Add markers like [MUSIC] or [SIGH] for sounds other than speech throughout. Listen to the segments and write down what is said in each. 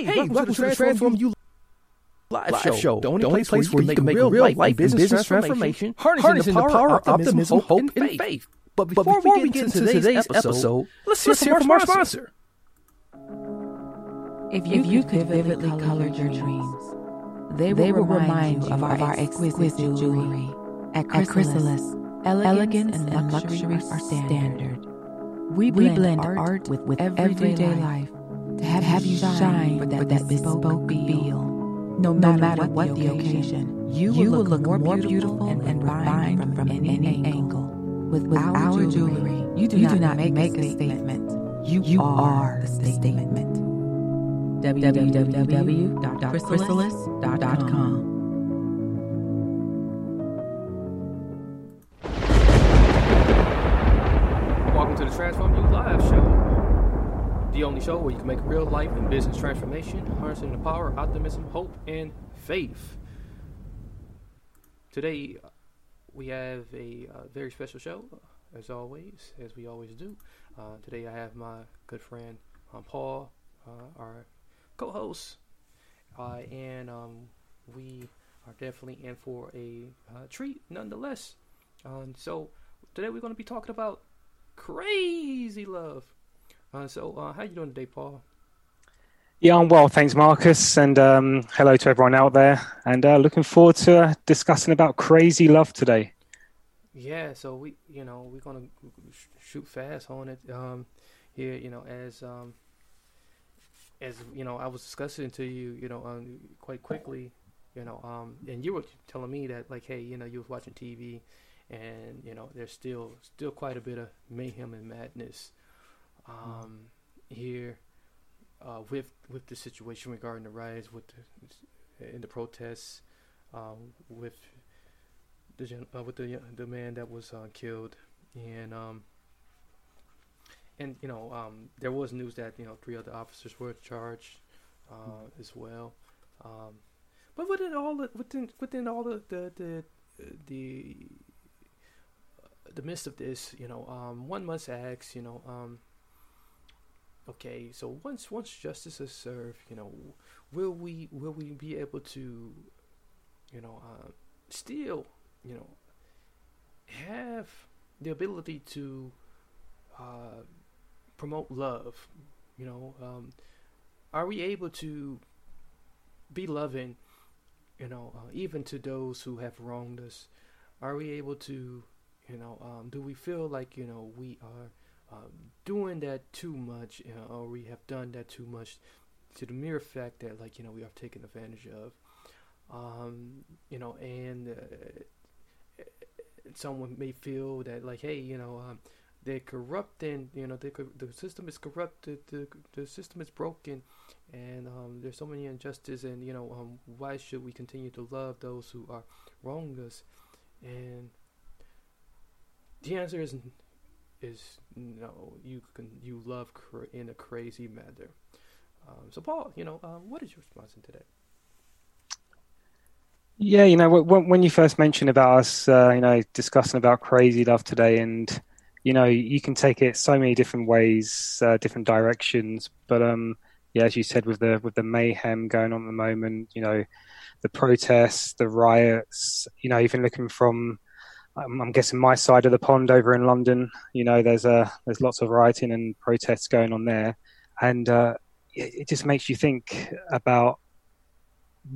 Hey, hey welcome, welcome to the Transform You Live, Live Show. show. The only, the only place, place where you can make real life, life business, business transformation, harnessing, harnessing the power of optimism, hope, and faith. faith. But before, but before we get into today's, today's episode, let's hear, let's hear from our sponsor. If you, if you could vividly color your dreams, they will, they will remind you of our, our exquisite jewelry. At Chrysalis, elegance and luxury are standard. We blend, art with, with everyday life to have, have you shine for that, for that bespoke feel. No matter, no matter what, what the occasion, you, you will look, look more beautiful and, and refined from, from any, any angle. With, with our, our jewelry, jewelry, you do, you not, do not make, make a statement. You, you are the statement. www.chrysalis.com the only show where you can make real life and business transformation, harnessing the power, of optimism, hope, and faith. Today, we have a uh, very special show, as always, as we always do. Uh, today, I have my good friend um, Paul, uh, our co host, uh, and um, we are definitely in for a uh, treat nonetheless. Um, so, today, we're going to be talking about crazy love. Uh, so, uh, how you doing today, Paul? Yeah, I'm well, thanks, Marcus, and um, hello to everyone out there. And uh, looking forward to uh, discussing about crazy love today. Yeah, so we, you know, we're gonna shoot fast on it um, here. You know, as um, as you know, I was discussing to you, you know, um, quite quickly, you know, um, and you were telling me that, like, hey, you know, you was watching TV, and you know, there's still still quite a bit of mayhem and madness um, here uh, with with the situation regarding the riots, with the, in the protests, um, with the uh, with the the man that was uh, killed, and um, and you know um, there was news that you know three other officers were charged uh, mm-hmm. as well. Um, but within all the, within within all the the the, the the midst of this, you know, um, one must ask, you know, um, okay so once once justice is served you know will we will we be able to you know uh, still you know have the ability to uh, promote love? You know um, are we able to be loving you know uh, even to those who have wronged us? Are we able to you know um, do we feel like you know we are um, doing that too much, you know, or we have done that too much to the mere fact that, like, you know, we are taken advantage of. Um, you know, and uh, someone may feel that, like, hey, you know, um, they're corrupting, you know, they, the system is corrupted, the, the system is broken, and um, there's so many injustices, and, you know, um, why should we continue to love those who are wrong us? And the answer is is no, you can you love cra- in a crazy manner. Um, so, Paul, you know, um, what is your response in today? Yeah, you know, when, when you first mentioned about us, uh, you know, discussing about crazy love today, and you know, you can take it so many different ways, uh, different directions. But um, yeah, as you said, with the with the mayhem going on at the moment, you know, the protests, the riots, you know, even looking from I'm, I'm, guessing my side of the pond over in London. You know, there's a uh, there's lots of rioting and protests going on there, and uh, it, it, just makes you think about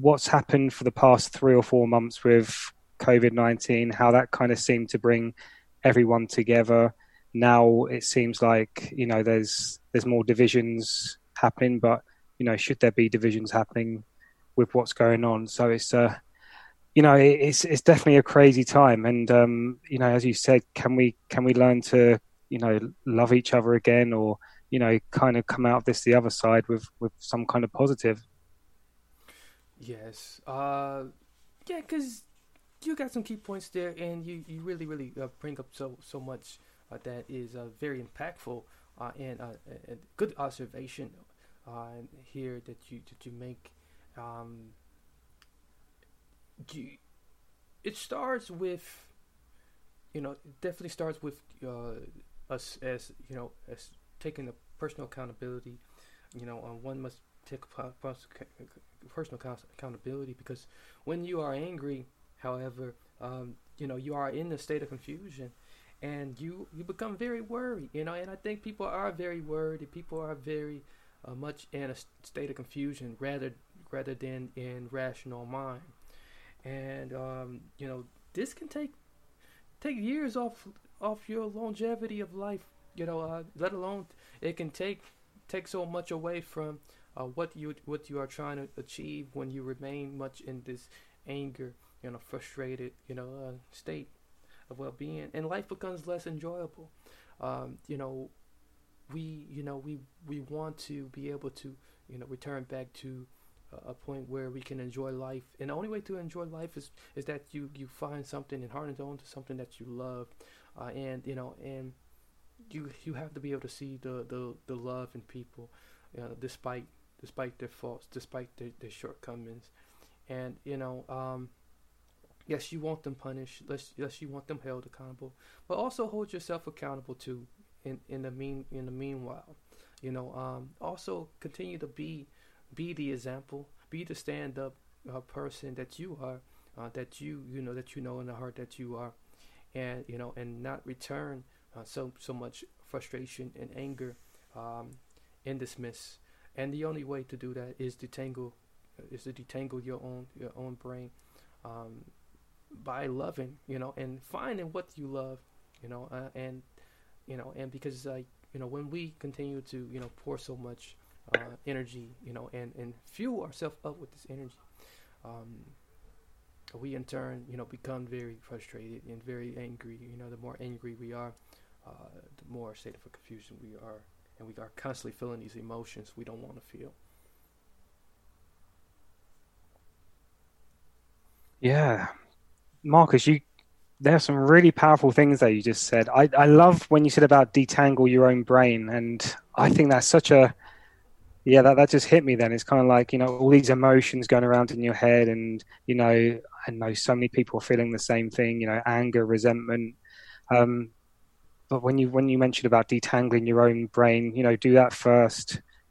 what's happened for the past three or four months with COVID nineteen. How that kind of seemed to bring everyone together. Now it seems like you know there's there's more divisions happening, but you know should there be divisions happening with what's going on? So it's uh you know, it's it's definitely a crazy time, and um, you know, as you said, can we can we learn to you know love each other again, or you know, kind of come out of this the other side with with some kind of positive? Yes. Uh, yeah, because you got some key points there, and you you really really uh, bring up so so much uh, that is uh, very impactful uh, and uh, a good observation uh, here that you that you make. Um, it starts with, you know, it definitely starts with uh, us as you know as taking a personal accountability. You know, um, one must take personal accountability because when you are angry, however, um, you know you are in a state of confusion, and you you become very worried. You know, and I think people are very worried. People are very uh, much in a state of confusion rather rather than in rational mind. And um, you know, this can take take years off off your longevity of life. You know, uh, let alone it can take take so much away from uh, what you what you are trying to achieve when you remain much in this anger, you know, frustrated, you know, uh, state of well-being, and life becomes less enjoyable. Um, you know, we you know we we want to be able to you know return back to a point where we can enjoy life. And the only way to enjoy life is is that you you find something and harness on to something that you love. Uh, and you know and you you have to be able to see the the, the love in people you know, despite despite their faults despite their, their shortcomings. And you know um, yes you want them punished. Yes, yes you want them held accountable. But also hold yourself accountable too in in the mean in the meanwhile. You know um, also continue to be be the example be the stand up uh, person that you are uh, that you you know that you know in the heart that you are. And you know and not return uh, so so much frustration and anger um, and dismiss. And the only way to do that is to tangle is to detangle your own your own brain um, by loving you know and finding what you love you know uh, and you know, and because like you know when we continue to you know pour so much uh, energy, you know, and and fuel ourselves up with this energy, um, we in turn you know become very frustrated and very angry. You know, the more angry we are, uh, the more state of confusion we are, and we are constantly feeling these emotions we don't want to feel. Yeah, Marcus, you there are some really powerful things that you just said. I, I love when you said about detangle your own brain, and I think that's such a yeah that that just hit me. Then it's kind of like you know all these emotions going around in your head, and you know I know so many people are feeling the same thing. You know, anger, resentment. Um, but when you when you mentioned about detangling your own brain, you know, do that first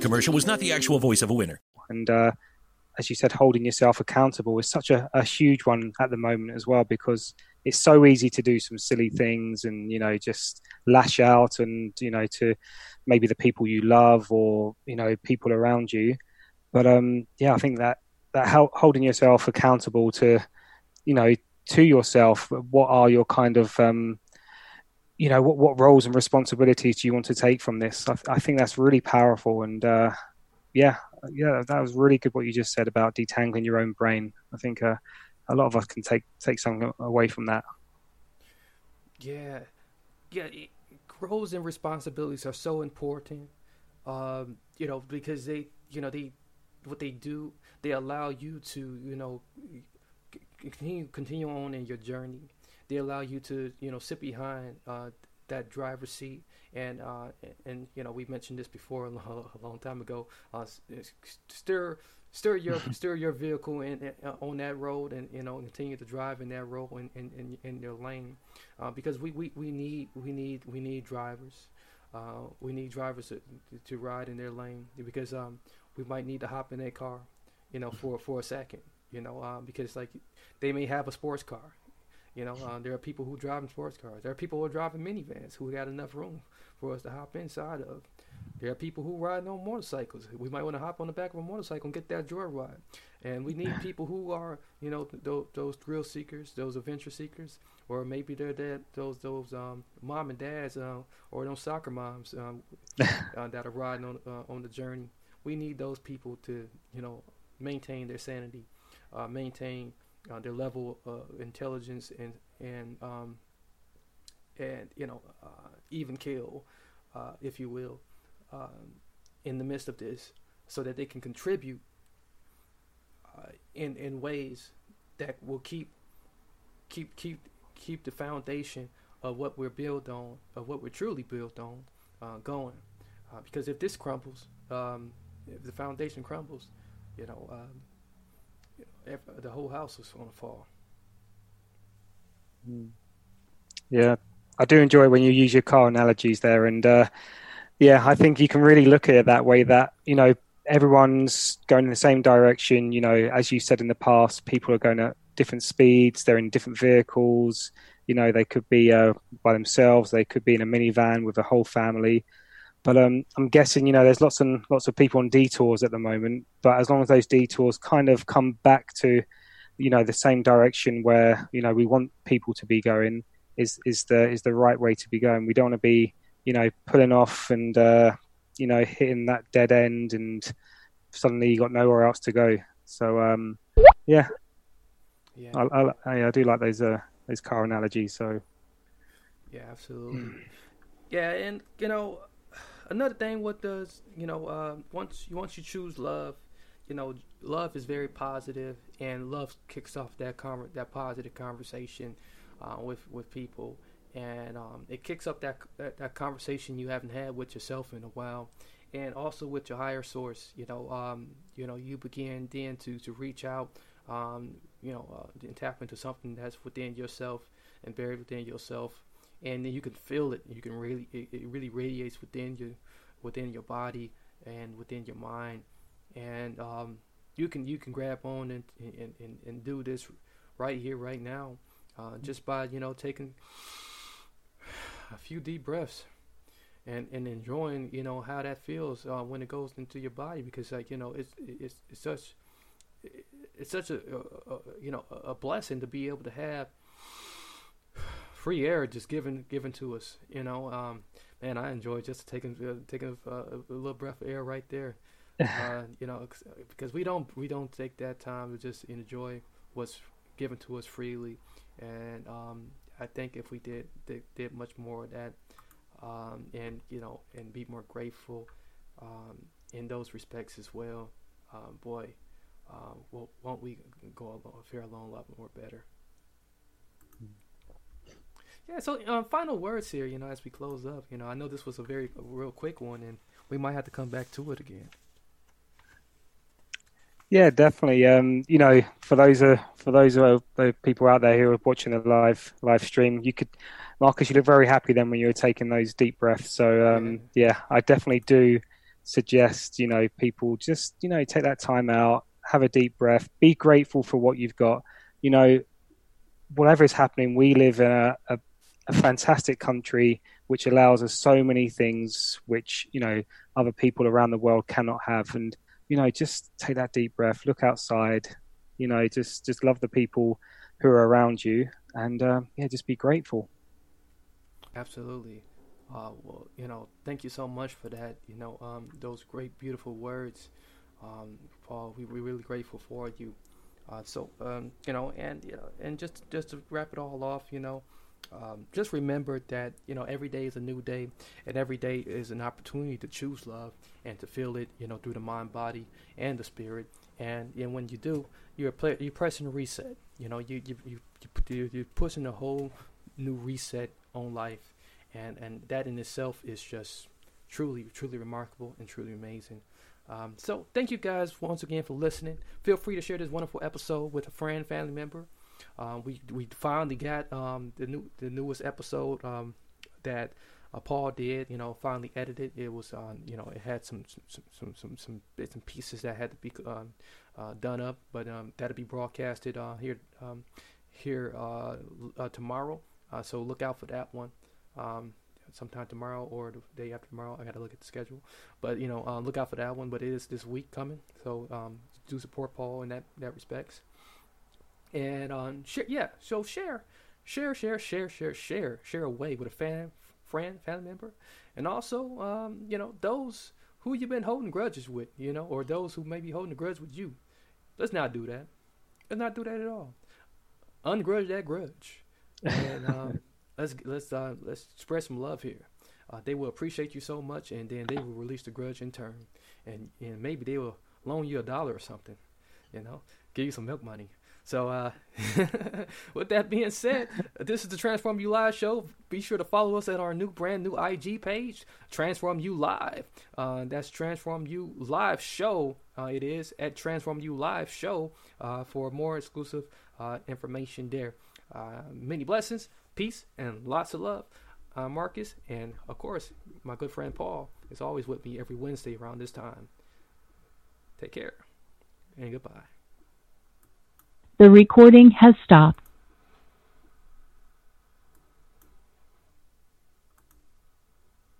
commercial was not the actual voice of a winner. And uh, as you said, holding yourself accountable is such a, a huge one at the moment as well because it's so easy to do some silly things and you know just lash out and you know to maybe the people you love or you know people around you but um yeah i think that that holding yourself accountable to you know to yourself what are your kind of um you know what what roles and responsibilities do you want to take from this? I, I think that's really powerful, and uh, yeah, yeah, that was really good what you just said about detangling your own brain. I think uh, a lot of us can take take something away from that. Yeah, yeah, it, roles and responsibilities are so important. Um, you know, because they, you know, they what they do, they allow you to, you know, continue continue on in your journey they allow you to you know sit behind uh, that driver's seat and uh, and you know we mentioned this before a long, a long time ago uh, steer steer your [LAUGHS] steer your vehicle in, in, on that road and you know continue to drive in that road in in, in, in your lane uh, because we, we, we need we need we need drivers uh, we need drivers to, to ride in their lane because um, we might need to hop in their car you know for for a second You know, um, because like they may have a sports car. You know, uh, there are people who drive in sports cars. There are people who are driving minivans who got enough room for us to hop inside of. There are people who ride on motorcycles. We might want to hop on the back of a motorcycle and get that joyride. And we need people who are, you know, th- those thrill seekers, those adventure seekers, or maybe they're that those those um, mom and dads uh, or those soccer moms um, [LAUGHS] uh, that are riding on uh, on the journey. We need those people to, you know, maintain their sanity, uh, maintain uh, their level of intelligence and and um, and you know uh, even kill, if you will, um, in the midst of this, so that they can contribute uh, in in ways that will keep keep keep keep the foundation of what we're built on, of what we're truly built on, uh, going. Uh, because if this crumbles, um, if the foundation crumbles, you know, um, know if, the whole house was fall. Hmm. Yeah, I do enjoy when you use your car analogies there, and uh, yeah, I think you can really look at it that way. That you know, everyone's going in the same direction. You know, as you said in the past, people are going at different speeds. They're in different vehicles. You know, they could be uh, by themselves. They could be in a minivan with a whole family. But um, I'm guessing, you know, there's lots and lots of people on detours at the moment. But as long as those detours kind of come back to, you know, the same direction where you know we want people to be going, is is the is the right way to be going. We don't want to be, you know, pulling off and uh, you know hitting that dead end and suddenly you got nowhere else to go. So um, yeah, yeah, I, I, I, do like those uh, those car analogies. So yeah, absolutely. yeah, and you know another thing, what does you know uh, once once you choose love, you know love is very positive, and love kicks off that con- that positive conversation uh, with with people and um, it kicks up that, that, that conversation you haven't had with yourself in a while, and also with your higher source. You know, um, you know, you begin then to to reach out, um, you know, uh, and tap into something that's within yourself and buried within yourself, and then you can feel it. You can really, it, it really radiates within you, within your body and within your mind, and um, you can you can grab on and and, and, and do this right here, right now, uh, just by you know taking a few deep breaths and and enjoying you know how that feels uh, when it goes into your body because like you know it's it's, it's such it's such a, a, a, you know a blessing to be able to have free air just given given to us you know um, man I enjoy just taking uh, taking a, a, little breath of air right there [LAUGHS] uh, you know because we don't we don't take that time to just enjoy what's given to us freely and um, I think if we did did, did much more of that, um, and you know, and be more grateful um, in those respects as well, um, boy, uh, won't we go a along a lot more better? Yeah. So, um, final words here. You know, as we close up. You know, I know this was a very a real quick one, and we might have to come back to it again. Yeah, definitely. Um, you know, for those uh, for those uh, people out there who are watching the live live stream, you could, Marcus, you look very happy then when you were taking those deep breaths. So um, yeah, I definitely do suggest you know people just you know take that time out, have a deep breath, be grateful for what you've got. You know, whatever is happening, we live in a, a, a fantastic country which allows us so many things which you know other people around the world cannot have and you know, just take that deep breath, look outside, you know, just just love the people who are around you, and uh, yeah, just be grateful. Absolutely. Uh, well, you know, thank you so much for that. You know, um, those great, beautiful words, um, Paul. We, we're really grateful for you. Uh, so, um, you know, and you know, and just just to wrap it all off, you know, um, just remember that you know every day is a new day, and every day is an opportunity to choose love and to feel it, you know, through the mind, body, and the spirit. And and when you do, you're play, you're pressing reset. You know, you you you you you're pushing a whole new reset on life, and and that in itself is just truly truly remarkable and truly amazing. Um, so thank you guys once again for listening. Feel free to share this wonderful episode with a friend, family member, um, we we finally got um, the new the newest episode um, that uh, Paul did, you know, finally edited. It was, um, you know, it had some some some some, some bits and pieces that had to be um, uh, done up, but um, that'll be broadcasted uh, here here uh, uh, tomorrow. So look out for that one. Sometime tomorrow or the day after tomorrow. I got to look at the schedule, but you know, look out for that one. But it is this week coming, so do support Paul in that that respects. And um, share, yeah, so share, share, share, share, share, share, share away with a fan, friend, family member, and also, um, you know, those who you've been holding grudges with, you know, or those who may be holding a grudge with you. Let's not do that. Let's not do that at all. Ungrudge that grudge, and um, [LAUGHS] let's let's uh, let's spread some love here. Uh, they will appreciate you so much, and then they will release the grudge in turn, and and maybe they will loan you a dollar or something, you know, give you some milk money. So, uh, [LAUGHS] with that being said, this is the Transform You Live show. Be sure to follow us at our new, brand new IG page, Transform You Live. Uh, that's Transform You Live show. Uh, it is at Transform You Live show uh, for more exclusive uh, information there. Uh, many blessings, peace, and lots of love. Marcus, and of course, my good friend Paul is always with me every Wednesday around this time. Take care, and goodbye. The recording has stopped.